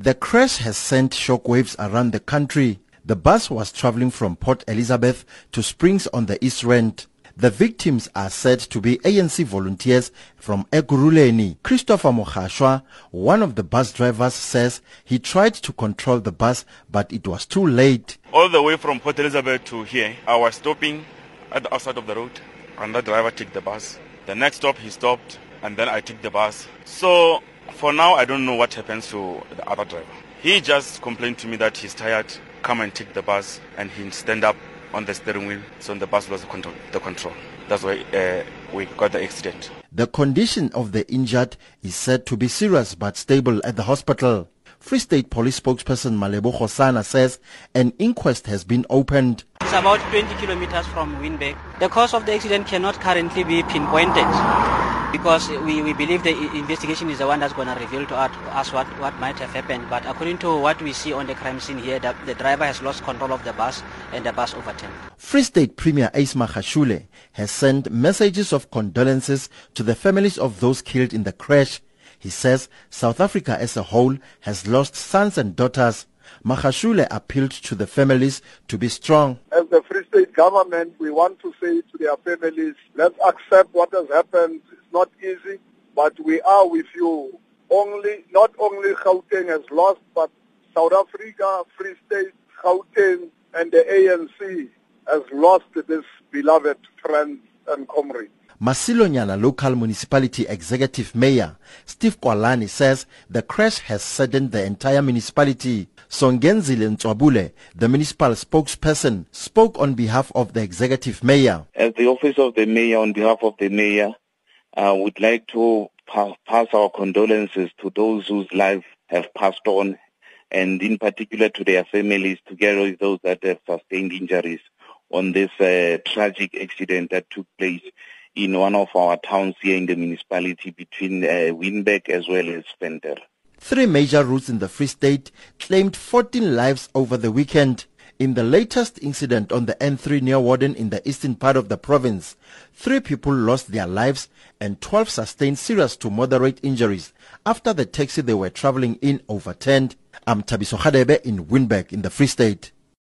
The crash has sent shockwaves around the country. The bus was traveling from Port Elizabeth to Springs on the East Rand. The victims are said to be ANC volunteers from Ekurhuleni. Christopher Mokhashwa, one of the bus drivers, says he tried to control the bus, but it was too late. All the way from Port Elizabeth to here, I was stopping at the outside of the road, and the driver took the bus. The next stop, he stopped, and then I took the bus. So for now, I don't know what happens to the other driver. He just complained to me that he's tired, come and take the bus, and he stand up on the steering wheel, so the bus lost the control. The control. That's why uh, we got the accident. The condition of the injured is said to be serious but stable at the hospital. Free State Police spokesperson Malebo Khosana says an inquest has been opened. It's about 20 kilometers from Winburg. The cause of the accident cannot currently be pinpointed because we, we believe the investigation is the one that's going to reveal to us what, what might have happened. But according to what we see on the crime scene here, the, the driver has lost control of the bus and the bus overturned. Free State Premier Ace Magashule has sent messages of condolences to the families of those killed in the crash. He says South Africa as a whole has lost sons and daughters. Magashule appealed to the families to be strong. As the Free State government, we want to say to their families, let's accept what has happened not easy, but we are with you. Only, not only Gauteng has lost, but South Africa, Free State, Gauteng, and the ANC has lost this beloved friend and comrade. Masilonyana Local Municipality Executive Mayor Steve Kwalani says the crash has saddened the entire municipality. Songenzile Ntwabule, the municipal spokesperson, spoke on behalf of the executive mayor. As the office of the mayor, on behalf of the mayor, uh, would like to pa- pass our condolences to those whose lives have passed on, and in particular to their families, together with those that have sustained injuries on this uh, tragic accident that took place in one of our towns here in the municipality between uh, Winburg as well as Venter. Three major routes in the Free State claimed 14 lives over the weekend. In the latest incident on the N3 near Warden in the eastern part of the province, three people lost their lives and 12 sustained serious to moderate injuries after the taxi they were traveling in overturned. I'm Thabiso in Winburg in the Free State.